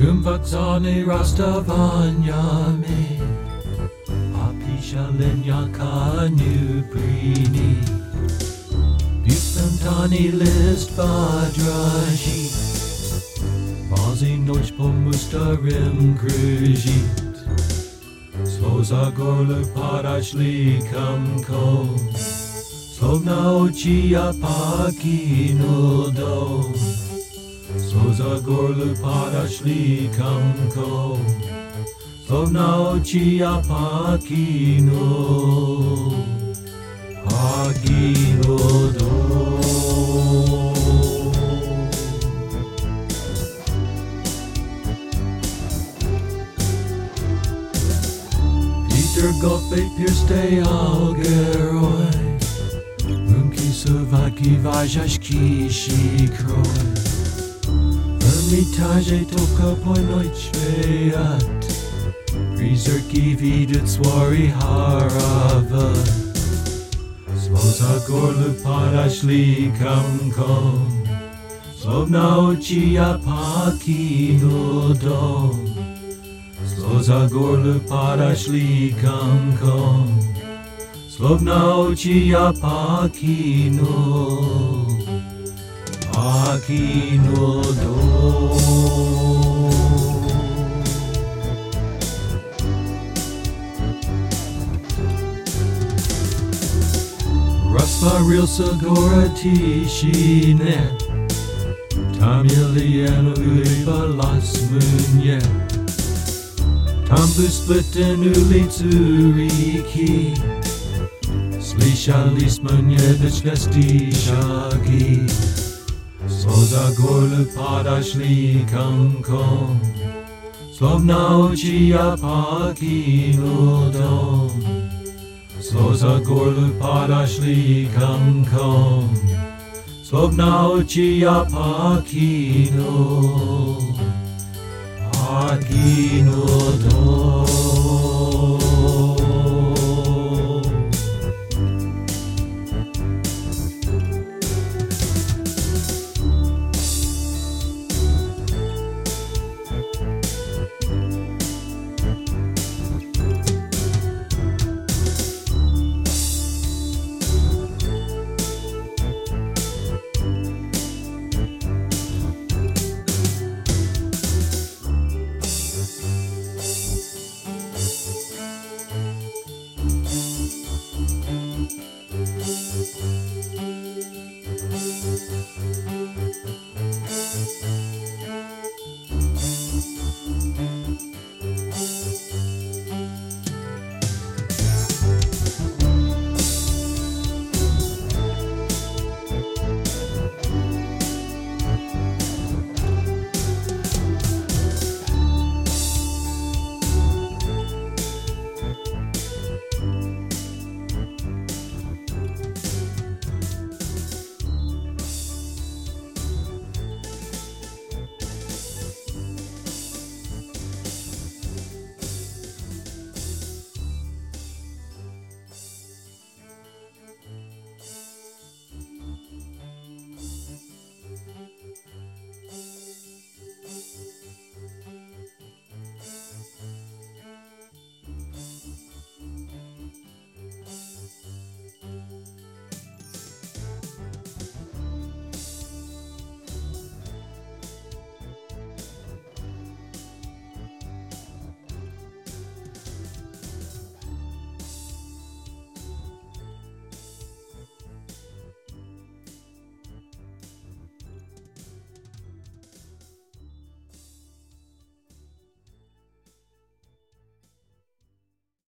Vaksani Rastavanyame Apishalenya Kanu Prini Butantani List Badraji Bazi Nochpo Mustarim Krujit Sloza Gorlu Padashli Kamko Slovna Ochia Pakinodo Sloza Gorlu Padashli Kamko Slovna Ochia Pakino. Pakinodo Peter Goffey Pirste Algeroi Runki Savaki Vajashki Shikroi Hermitage Toka Poinoichveat Prizerki Videt Swari Harava Sloza Gorlu Padashli Kamkom Slovna Ochia Paki Nodom Sloza Gorlu Padashli Kamkom Slovna Ochia Pakino Pakino Do Raspa Real Sagora Tishine Tamiliano Uliba Las Munye Tambu Splitten Uli Tsuriki Slisha Shaki Sloza Gorlu Padashli Kankom Slovna Ochia Pakinodom Sloza Gorlu Padashli Kankom Slovna Ochia Pakino Pakino